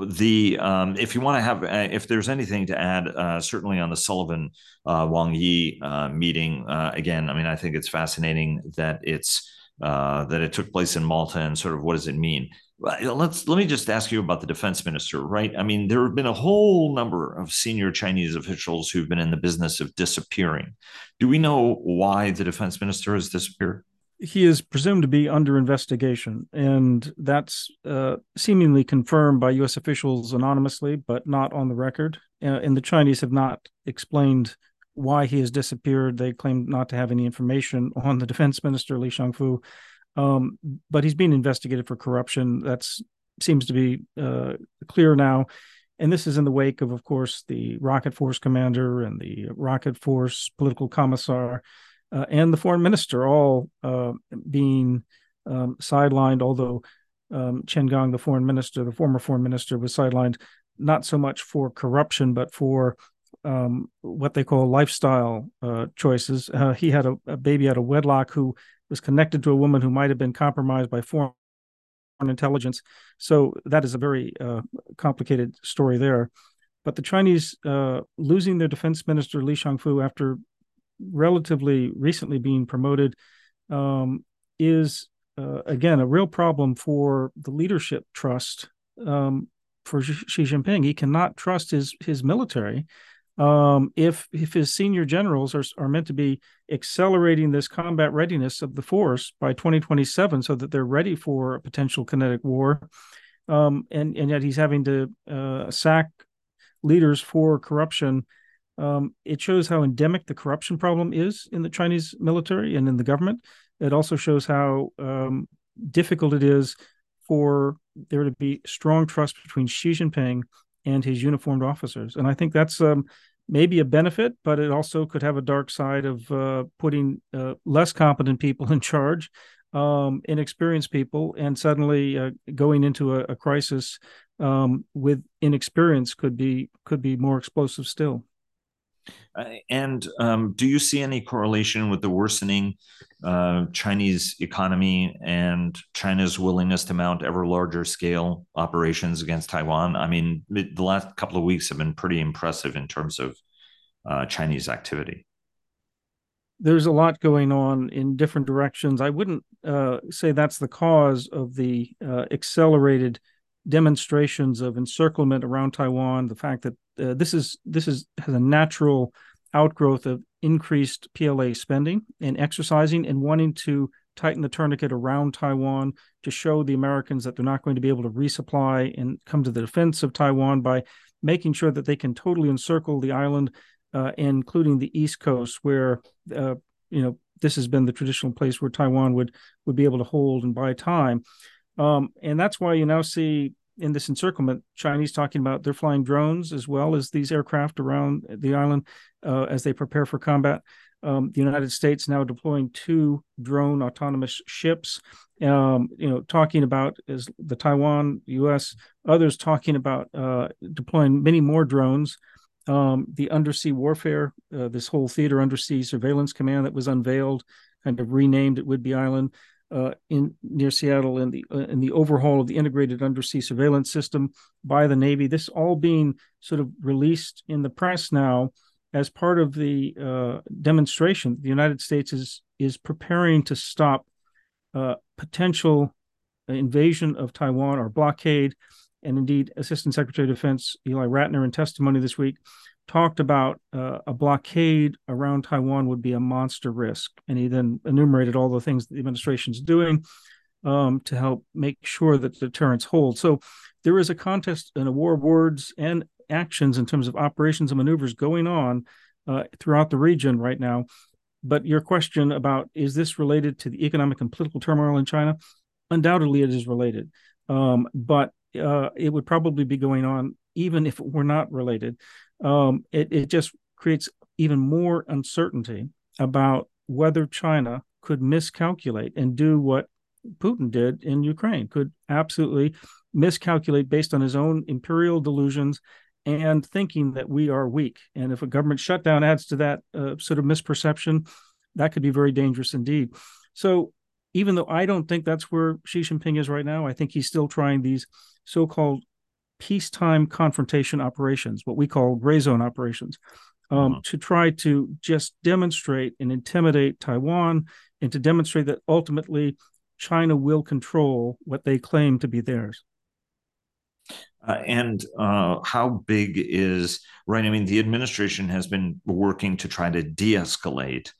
[SPEAKER 1] the um, if you want to have uh, if there's anything to add uh, certainly on the sullivan uh, wang yi uh, meeting uh, again i mean i think it's fascinating that it's uh, that it took place in malta and sort of what does it mean? Let's let me just ask you about the defense minister right? I mean there have been a whole number of senior chinese officials who've been in the business of disappearing. Do we know why the defense minister has disappeared
[SPEAKER 5] he is presumed to be under investigation, and that's uh, seemingly confirmed by U.S. officials anonymously, but not on the record. Uh, and the Chinese have not explained why he has disappeared. They claim not to have any information on the defense minister Li Shangfu, um, but he's being investigated for corruption. That seems to be uh, clear now. And this is in the wake of, of course, the rocket force commander and the rocket force political commissar uh, and the foreign minister all uh, being um, sidelined, although um, Qin Gang, the foreign minister, the former foreign minister, was sidelined not so much for corruption, but for um, what they call lifestyle uh, choices. Uh, he had a, a, baby out of wedlock who was connected to a woman who might have been compromised by foreign intelligence. So that is a very uh, complicated story there. But the Chinese uh, losing their defense minister Li Shangfu after relatively recently being promoted um, is uh, again a real problem for the leadership trust um, for Xi Jinping. He cannot trust his his military um, if if his senior generals are are meant to be accelerating this combat readiness of the force by 2027, so that they're ready for a potential kinetic war. Um, and and yet he's having to uh, sack leaders for corruption um, it shows how endemic the corruption problem is in the Chinese military and in the government. It also shows how um, difficult it is for there to be strong trust between Xi Jinping and his uniformed officers. And I think that's um, maybe a benefit, but it also could have a dark side of uh, putting uh, less competent people in charge, um, inexperienced people, and suddenly uh, going into a, a crisis um, with inexperience could be could be more explosive still.
[SPEAKER 1] Uh, and um, do you see any correlation with the worsening uh, Chinese economy and China's willingness to mount ever larger scale operations against Taiwan? I mean, the last couple of weeks have been pretty impressive in terms of uh, Chinese activity.
[SPEAKER 5] There's a lot going on in different directions. I wouldn't uh, say that's the cause of the uh, accelerated demonstrations of encirclement around Taiwan, the fact that uh, this is this is has a natural outgrowth of increased PLA spending and exercising and wanting to tighten the tourniquet around Taiwan to show the Americans that they're not going to be able to resupply and come to the defense of Taiwan by making sure that they can totally encircle the island, uh, including the east coast, where uh, you know this has been the traditional place where Taiwan would would be able to hold and buy time. Um, and that's why you now see in this encirclement, Chinese talking about they're flying drones as well as these aircraft around the island uh, as they prepare for combat. Um, the United States now deploying two drone autonomous ships. Um, you know, talking about is the Taiwan, U.S. Others talking about uh, deploying many more drones. Um, the undersea warfare, uh, this whole theater undersea surveillance command that was unveiled, kind of renamed at Whidbey Island uh, in near Seattle in the uh, the overhaul of the integrated undersea surveillance system by the Navy. This all being sort of released in the press now as part of the uh, demonstration. The United States is is preparing to stop uh, potential invasion of Taiwan or blockade. And indeed, Assistant Secretary of Defense Ely Ratner, in testimony this week, talked about uh, a blockade around Taiwan would be a monster risk. And he then enumerated all the things the administration is doing um, to help make sure that deterrence holds. So there is a contest and a war of words and actions in terms of operations and maneuvers going on uh, throughout the region right now. But your question about is this related to the economic and political turmoil in China? Undoubtedly, it is related. Um, but uh, it would probably be going on even if it were not related um, it, it just creates even more uncertainty about whether China could miscalculate and do what Putin did in Ukraine, could absolutely miscalculate based on his own imperial delusions and thinking that we are weak. And if a government shutdown adds to that uh, sort of misperception, that could be very dangerous indeed. So, even though I don't think that's where Xi Jinping is right now, I think he's still trying these so called peacetime confrontation operations, what we call gray zone operations, um, uh-huh. to try to just demonstrate and intimidate Taiwan and to demonstrate that ultimately China will control what they claim to be theirs.
[SPEAKER 1] Uh, and uh, how big is right? I mean, the administration has been working to try to de escalate.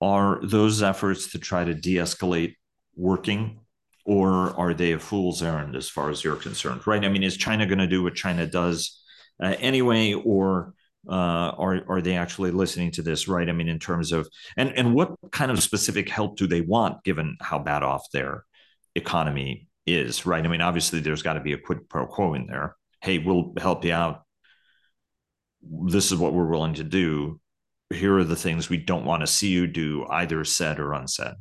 [SPEAKER 1] Are those efforts to try to de escalate working or are they a fool's errand as far as you're concerned right? I mean is china going to do what china does uh, anyway or uh, are are they actually listening to this right? I mean in terms of and and what kind of specific help do they want given how bad off their economy is right? I mean obviously there's got to be a quid pro quo in there. Hey we'll help you out. This is what we're willing to do. Here are the things we don't want to see you do either said or unsaid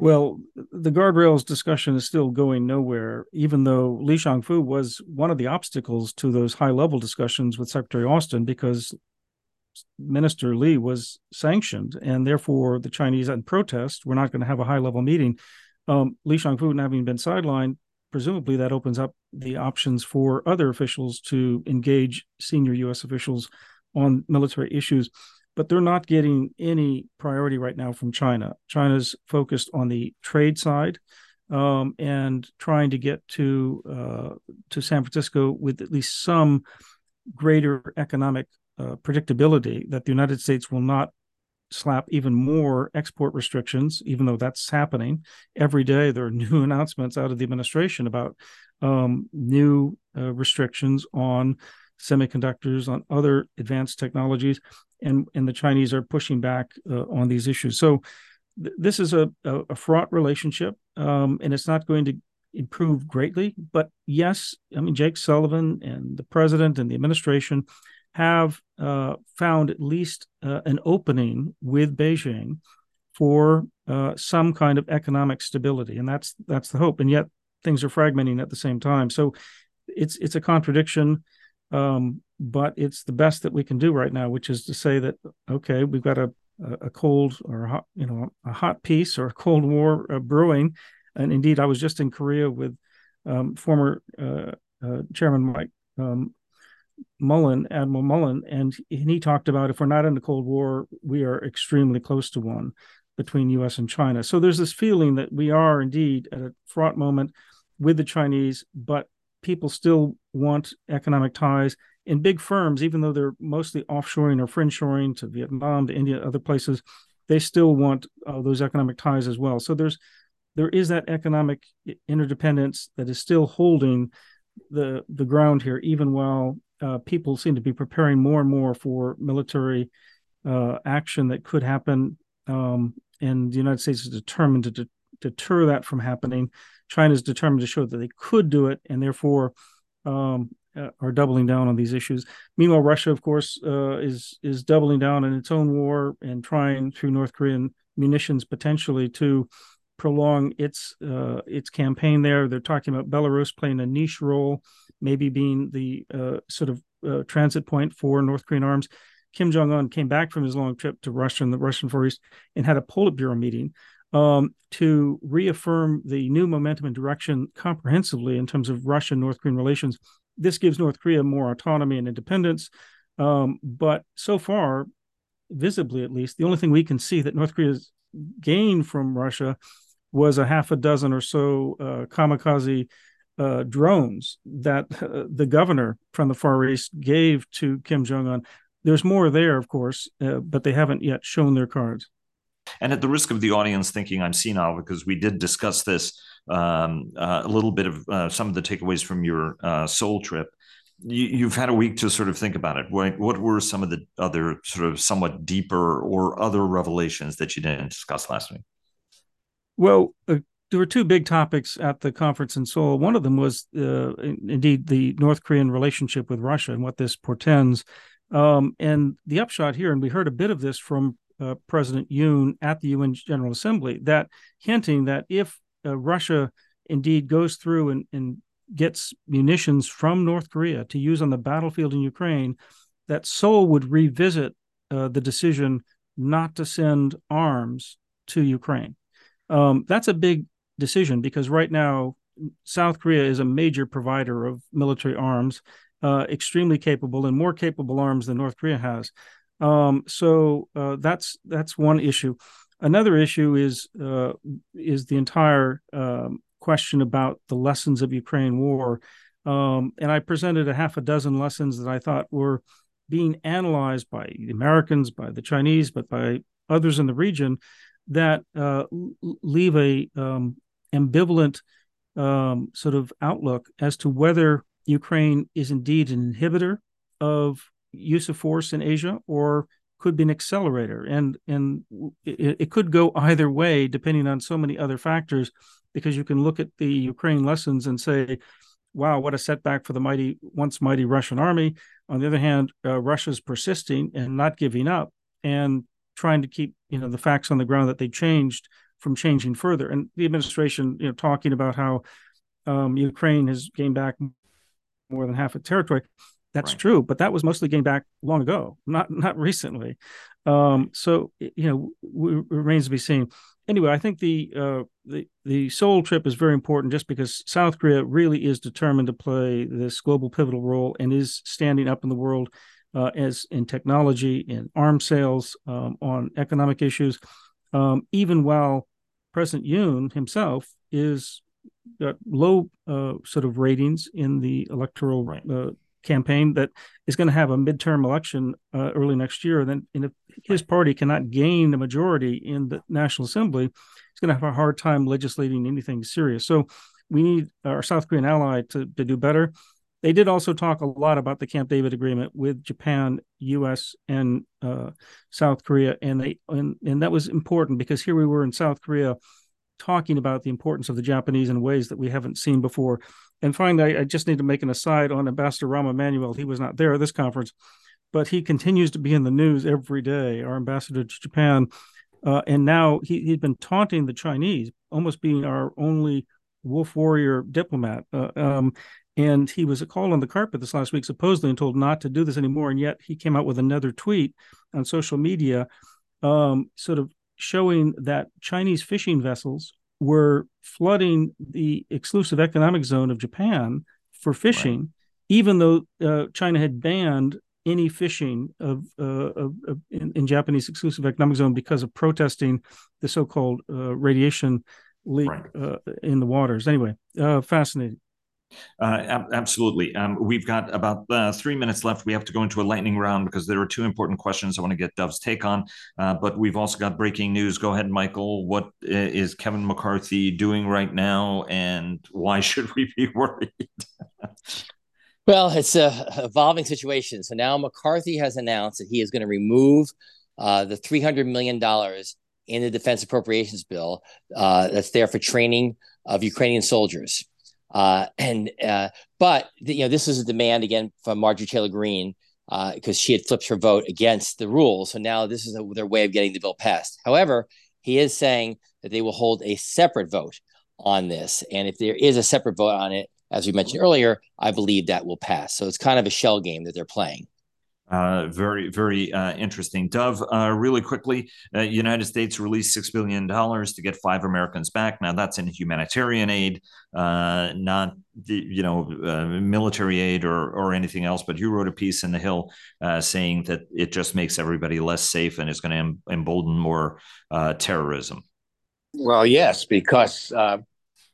[SPEAKER 5] well, the guardrails discussion is still going nowhere, even though Li Shangfu was one of the obstacles to those high level discussions with Secretary Austin because Minister Li was sanctioned, and therefore the Chinese in protest were not going to have a high level meeting. Um, Li Shangfu having been sidelined, presumably that opens up the options for other officials to engage senior U.S. officials on military issues but they're not getting any priority right now from China. China's focused on the trade side um, and trying to get to uh, to San Francisco with at least some greater economic uh, predictability that the United States will not slap even more export restrictions, even though that's happening every day. There are new announcements out of the administration about um, new uh, restrictions on semiconductors, on other advanced technologies, and and the Chinese are pushing back uh, on these issues. So th- this is a, a, a fraught relationship, um, and it's not going to improve greatly. But yes, I mean Jake Sullivan and the president and the administration have uh, found at least uh, an opening with Beijing for uh, some kind of economic stability, and that's that's the hope. And yet things are fragmenting at the same time. So it's it's a contradiction. Um, but it's the best that we can do right now, which is to say that okay, we've got a a cold or a hot, you know a hot peace or a cold war uh, brewing, and indeed, I was just in Korea with um, former uh, uh, Chairman Mike um, Mullen, Admiral Mullen, and he talked about if we're not in a cold war, we are extremely close to one between U.S. and China. So there's this feeling that we are indeed at a fraught moment with the Chinese, but people still want economic ties. In big firms, even though they're mostly offshoring or friend shoring to Vietnam, to India, other places, they still want uh, those economic ties as well. So there's there is that economic interdependence that is still holding the the ground here, even while uh, people seem to be preparing more and more for military uh, action that could happen. Um, and the United States is determined to de- deter that from happening. China is determined to show that they could do it, and therefore um, uh, are doubling down on these issues. Meanwhile, Russia, of course, uh, is is doubling down in its own war and trying through North Korean munitions potentially to prolong its uh, its campaign there. They're talking about Belarus playing a niche role, maybe being the uh, sort of uh, transit point for North Korean arms. Kim Jong Un came back from his long trip to Russia and the Russian Far East and had a Politburo meeting um, to reaffirm the new momentum and direction comprehensively in terms of Russia North Korean relations. This gives North Korea more autonomy and independence. Um, but so far, visibly at least, the only thing we can see that North Korea's gained from Russia was a half a dozen or so uh, kamikaze uh, drones that uh, the governor from the Far East gave to Kim Jong un. There's more there, of course, uh, but they haven't yet shown their cards.
[SPEAKER 1] And at the risk of the audience thinking I'm senile, because we did discuss this um, uh, a little bit of uh, some of the takeaways from your Seoul trip. You, have had a week to sort of think about it. What, what were some of the other sort of somewhat deeper or other revelations that you didn't discuss last week?
[SPEAKER 5] Well, uh, there were two big topics at the conference in Seoul. One of them was uh, indeed the North Korean relationship with Russia and what this portends. Um, and the upshot here, and we heard a bit of this from uh, President Yoon at the UN General Assembly, that hinting that if uh, Russia indeed goes through and, and gets munitions from North Korea to use on the battlefield in Ukraine, that Seoul would revisit uh, the decision not to send arms to Ukraine. Um, that's a big decision because right now South Korea is a major provider of military arms, uh, extremely capable and more capable arms than North Korea has. Um, so uh, that's that's one issue. Another issue is uh, is the entire um, question about the lessons of Ukraine war, um, and I presented a half a dozen lessons that I thought were being analyzed by the Americans, by the Chinese, but by others in the region that uh, leave a um, ambivalent um, sort of outlook as to whether Ukraine is indeed an inhibitor of use of force in Asia or could be an accelerator, and and it, it could go either way depending on so many other factors. Because you can look at the Ukraine lessons and say, wow, what a setback for the mighty, once mighty Russian army. On the other hand, uh, Russia's persisting and not giving up, and trying to keep you know the facts on the ground that they changed from changing further. And the administration, you know, talking about how um, Ukraine has gained back more than half its territory. That's right. true, but that was mostly getting back long ago, not not recently. Um, so you know, w- remains to be seen. Anyway, I think the uh, the the Seoul trip is very important, just because South Korea really is determined to play this global pivotal role and is standing up in the world uh, as in technology, in arms sales, um, on economic issues, um, even while President Yoon himself is got low uh, sort of ratings in the electoral right. uh, campaign that is going to have a midterm election uh, early next year. And then, and if his party cannot gain a majority in the National Assembly, he's going to have a hard time legislating anything serious. So we need our South Korean ally to, to do better. They did also talk a lot about the Camp David agreement with Japan, U.S., and uh, South Korea, and they and, and that was important because here we were in South Korea talking about the importance of the Japanese in ways that we haven't seen before. And finally, I, I just need to make an aside on Ambassador Rahm Emanuel. He was not there at this conference, but he continues to be in the news every day. Our ambassador to Japan, uh, and now he, he's been taunting the Chinese, almost being our only wolf warrior diplomat. Uh, um, and he was called on the carpet this last week, supposedly, and told not to do this anymore. And yet he came out with another tweet on social media, um, sort of showing that Chinese fishing vessels were flooding the exclusive economic zone of Japan for fishing, right. even though uh, China had banned any fishing of, uh, of, of in, in, Japanese exclusive economic zone because of protesting the so-called uh, radiation leak right. uh, in the waters. Anyway, uh, fascinating.
[SPEAKER 1] Uh, absolutely. Um, we've got about uh, three minutes left. We have to go into a lightning round because there are two important questions I want to get Dov's take on. Uh, but we've also got breaking news. Go ahead, Michael. What uh, Kevin McCarthy doing right now, and why should we be worried?
[SPEAKER 2] well, it's a evolving situation. So now McCarthy has announced that he is going to remove uh, the three hundred million dollars in the defense appropriations bill uh, that's there for training of Ukrainian soldiers. Uh, and uh, but you know this is a demand again from Marjorie Taylor Greene because uh, she had flipped her vote against the rule. So now this is a, their way of getting the bill passed. However, he is saying that they will hold a separate vote on this, and if there is a separate vote on it, as we mentioned earlier, I believe that will pass. So it's kind of a shell game that they're playing.
[SPEAKER 1] Uh, very, very uh, interesting. Dov, uh, really quickly, uh, United States released $6 billion to get five Americans back. Now, that's in humanitarian aid, uh, not, you know, uh, military aid or, or anything else. But you wrote a piece in The Hill saying that it just makes everybody less safe and it's going to em- embolden more terrorism.
[SPEAKER 3] Well, yes, because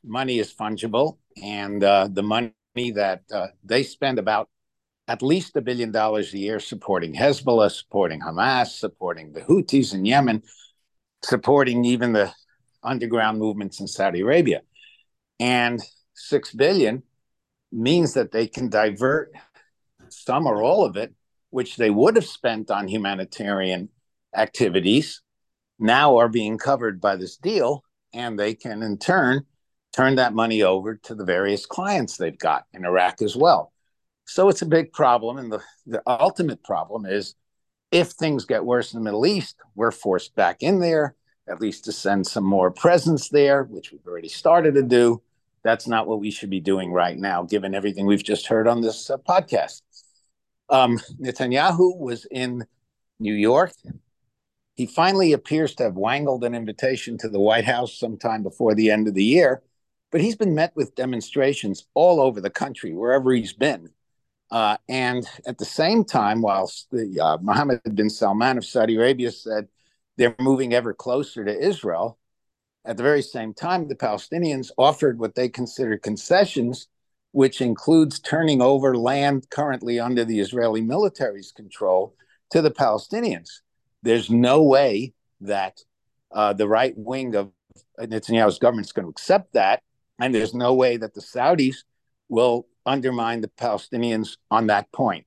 [SPEAKER 3] money is fungible. And the money that they spend about at least a billion dollars a year supporting Hezbollah, supporting Hamas, supporting the Houthis in Yemen, supporting even the underground movements in Saudi Arabia. And six billion means that they can divert some or all of it, which they would have spent on humanitarian activities, now are being covered by this deal. And they can, in turn, turn that money over to the various clients they've got in Iraq as well. So it's a big problem. And the, the ultimate problem is if things get worse in the Middle East, we're forced back in there, at least to send some more presence there, which we've already started to do. That's not what we should be doing right now, given everything we've just heard on this uh, podcast. Um, Netanyahu was in New York. He finally appears to have wangled an invitation to the White House sometime before the end of the year, but he's been met with demonstrations all over the country, wherever he's been. Uh, and at the same time, whilst the uh, Mohammed bin Salman of Saudi Arabia said they're moving ever closer to Israel, at the very same time, the Palestinians offered what they considered concessions, which includes turning over land currently under the Israeli military's control to the Palestinians. There's no way that uh, the right wing of Netanyahu's government is going to accept that. And there's no way that the Saudis will undermine the Palestinians on that point.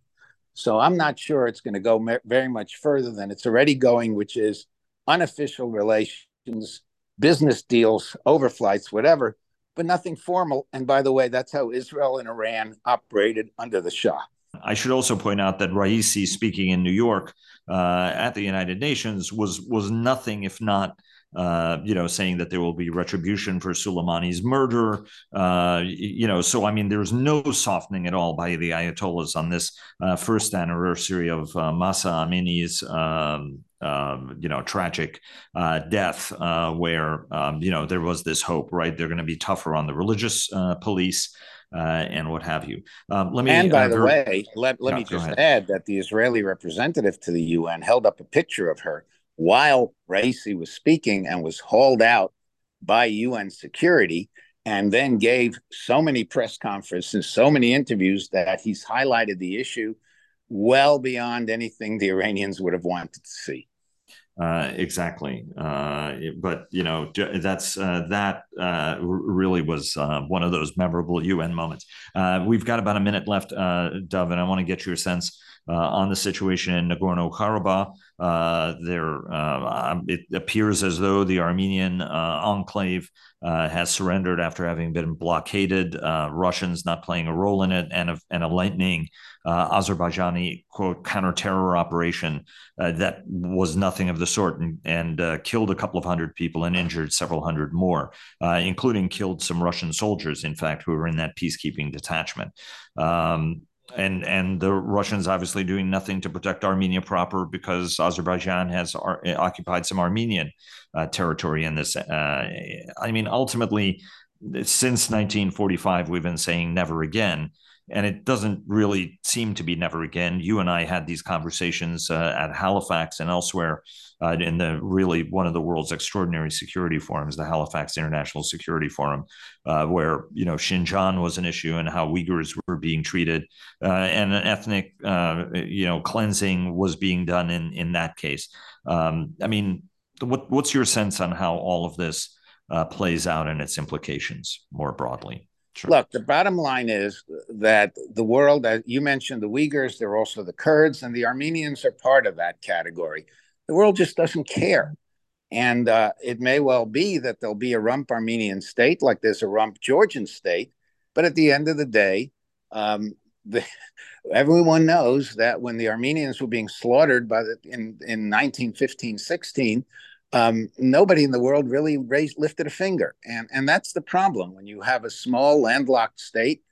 [SPEAKER 3] So I'm not sure it's going to go very much further than it's already going, which is unofficial relations, business deals, overflights, whatever, but nothing formal. And by the way, that's how Israel and Iran operated under the Shah.
[SPEAKER 1] I should also point out that Raisi, speaking in New York uh, at the United Nations, was was nothing if not uh, you know, saying that there will be retribution for Soleimani's murder. Uh, you know, so I mean, there's no softening at all by the Ayatollahs on this uh, first anniversary of uh, Mahsa Amini's. Um, um, you know, tragic uh, death, uh, where um, you know there was this hope, right? They're going to be tougher on the religious police. and what have you. Um, let me.
[SPEAKER 3] And by the way, let, let me just add that the Israeli representative to the UN held up a picture of her while Raisi was speaking and was hauled out by UN security and then gave so many press conferences, so many interviews that he's highlighted the issue well beyond anything the Iranians would have wanted to see.
[SPEAKER 1] Uh, exactly, uh, but you know that's uh, that uh, really was uh, one of those memorable UN moments. Uh, we've got about a minute left, Dov, and I want to get your sense on the situation in Nagorno Karabakh. Uh, there, uh, it appears as though the Armenian uh, enclave uh, has surrendered after having been blockaded. Uh, Russians not playing a role in it, and a, and a lightning Azerbaijani quote counter-terror operation that was nothing of the sort, and, and killed a couple of hundred people and injured several hundred more, including killed some Russian soldiers, in fact, who were in that peacekeeping detachment. Um, and and the Russians obviously doing nothing to protect Armenia proper because Azerbaijan has ar- occupied some Armenian uh, territory in this. Uh, I mean, ultimately, since 1945, we've been saying never again. And it doesn't really seem to be never again. You and I had these conversations uh, at Halifax and elsewhere uh, in the really one of the world's extraordinary security forums, the Halifax International Security Forum, uh, where you know Xinjiang was an issue and how Uyghurs were being treated, uh, and an ethnic uh, you know cleansing was being done in in that case. Um, I mean, what what's your sense on how all of this uh, plays out and its implications more broadly?
[SPEAKER 3] Sure. Look, the bottom line is that the world, as you mentioned, the Uyghurs, they're also the Kurds, and the Armenians are part of that category. The world just doesn't care. And uh, it may well be that there'll be a rump Armenian state, like there's a rump Georgian state. But at the end of the day, um, the, everyone knows that when the Armenians were being slaughtered by the, in, in 1915 16, um, nobody in the world really raised lifted a finger, and and that's the problem when you have a small landlocked state.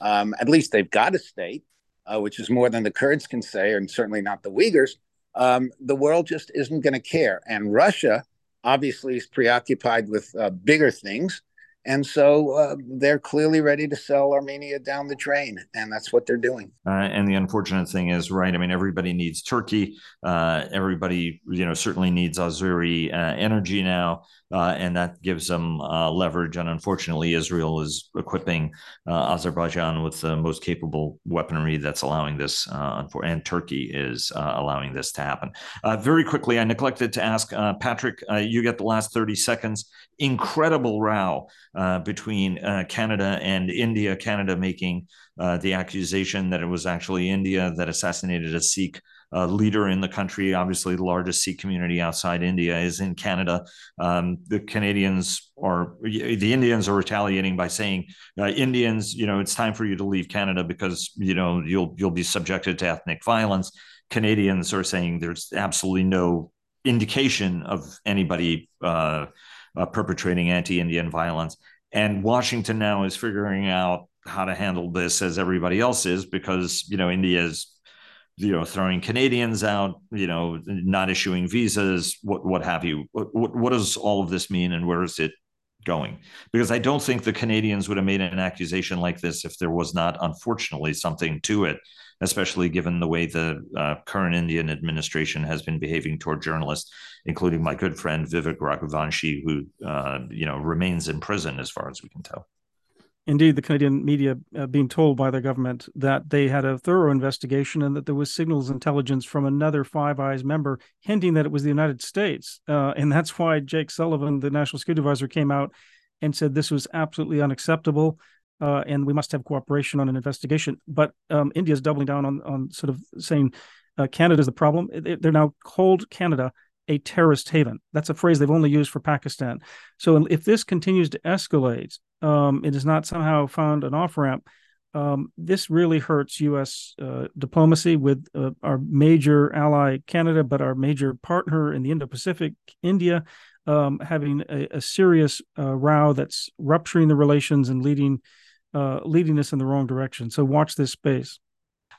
[SPEAKER 3] Um, at least they've got a state, uh, which is more than the Kurds can say, and certainly not the Uyghurs. Um, the world just isn't going to care, and Russia obviously is preoccupied with uh, bigger things. And so uh, they're clearly ready to sell Armenia down the drain, and that's what they're doing.
[SPEAKER 1] Uh, and the unfortunate thing is, right? I mean, everybody needs Turkey. Uh, everybody, you know, certainly needs Azeri uh, energy now uh, and that gives them uh, leverage. And unfortunately, Israel is equipping Azerbaijan with the most capable weaponry that's allowing this, and Turkey is allowing this to happen. Very quickly, I neglected to ask Patrick, you get the last 30 seconds. Incredible row between Canada and India, Canada making the accusation that it was actually India that assassinated a Sikh uh, leader in the country. Obviously, the largest Sikh community outside India is in Canada. Um, the Canadians or the Indians are retaliating by saying, uh, "Indians, you know, it's time for you to leave Canada because you know you'll you'll be subjected to ethnic violence." Canadians are saying there's absolutely no indication of anybody uh, uh perpetrating anti-Indian violence, and Washington now is figuring out how to handle this as everybody else is because you know India is you know throwing Canadians out, you know, not issuing visas, what what have you. What, what, what does all of this mean, and where is it going? Because I don't think the Canadians would have made an accusation like this if there was not, unfortunately, something to it. Especially given the way the uh, current Indian administration has been behaving toward journalists, including my good friend Vivek Raghuvanshi, who uh, you know remains in prison as far as we can tell
[SPEAKER 5] indeed the Canadian media uh, being told by the government that they had a thorough investigation and that there was signals intelligence from another Five Eyes member hinting that it was the United States. Uh, and that's why Jake Sullivan, the national security advisor, came out and said this was absolutely unacceptable. Uh, and we must have cooperation on an investigation. But um, India is doubling down on on sort of saying uh, Canada is the problem. They're now called Canada a terrorist haven. That's a phrase they've only used for Pakistan. So if this continues to escalate, um, it has not somehow found an off ramp. Um, this really hurts U.S. Uh, diplomacy with uh, our major ally Canada, but our major partner in the Indo-Pacific, India, um, having a, a serious uh, row that's rupturing the relations and leading uh, leading us in the wrong direction. So watch this space.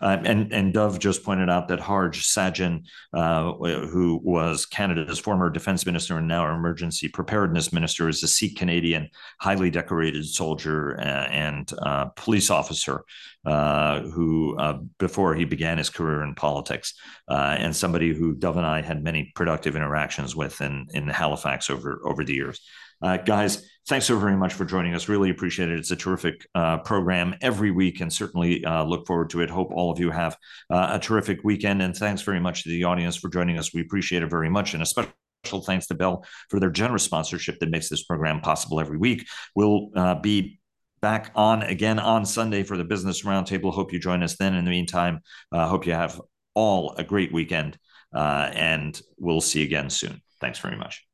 [SPEAKER 1] Uh, and and Dov just pointed out that Harj Sajjan, uh, who was Canada's former defense minister and now emergency preparedness minister, is a Sikh Canadian, highly decorated soldier uh, and uh, police officer uh, who, before he began his career in politics, and somebody who Dov and I had many productive interactions with in in Halifax over over the years. Uh, guys, thanks so very much for joining us. Really appreciate it. It's a terrific uh, program every week and certainly uh, look forward to it. Hope all of you have uh, a terrific weekend. And thanks very much to the audience for joining us. We appreciate it very much. And a special thanks to Bell for their generous sponsorship that makes this program possible every week. We'll uh, be back on again on Sunday for the Business Roundtable. Hope you join us then. In the meantime, uh, hope you have all a great weekend. and we'll see you again soon. Thanks very much.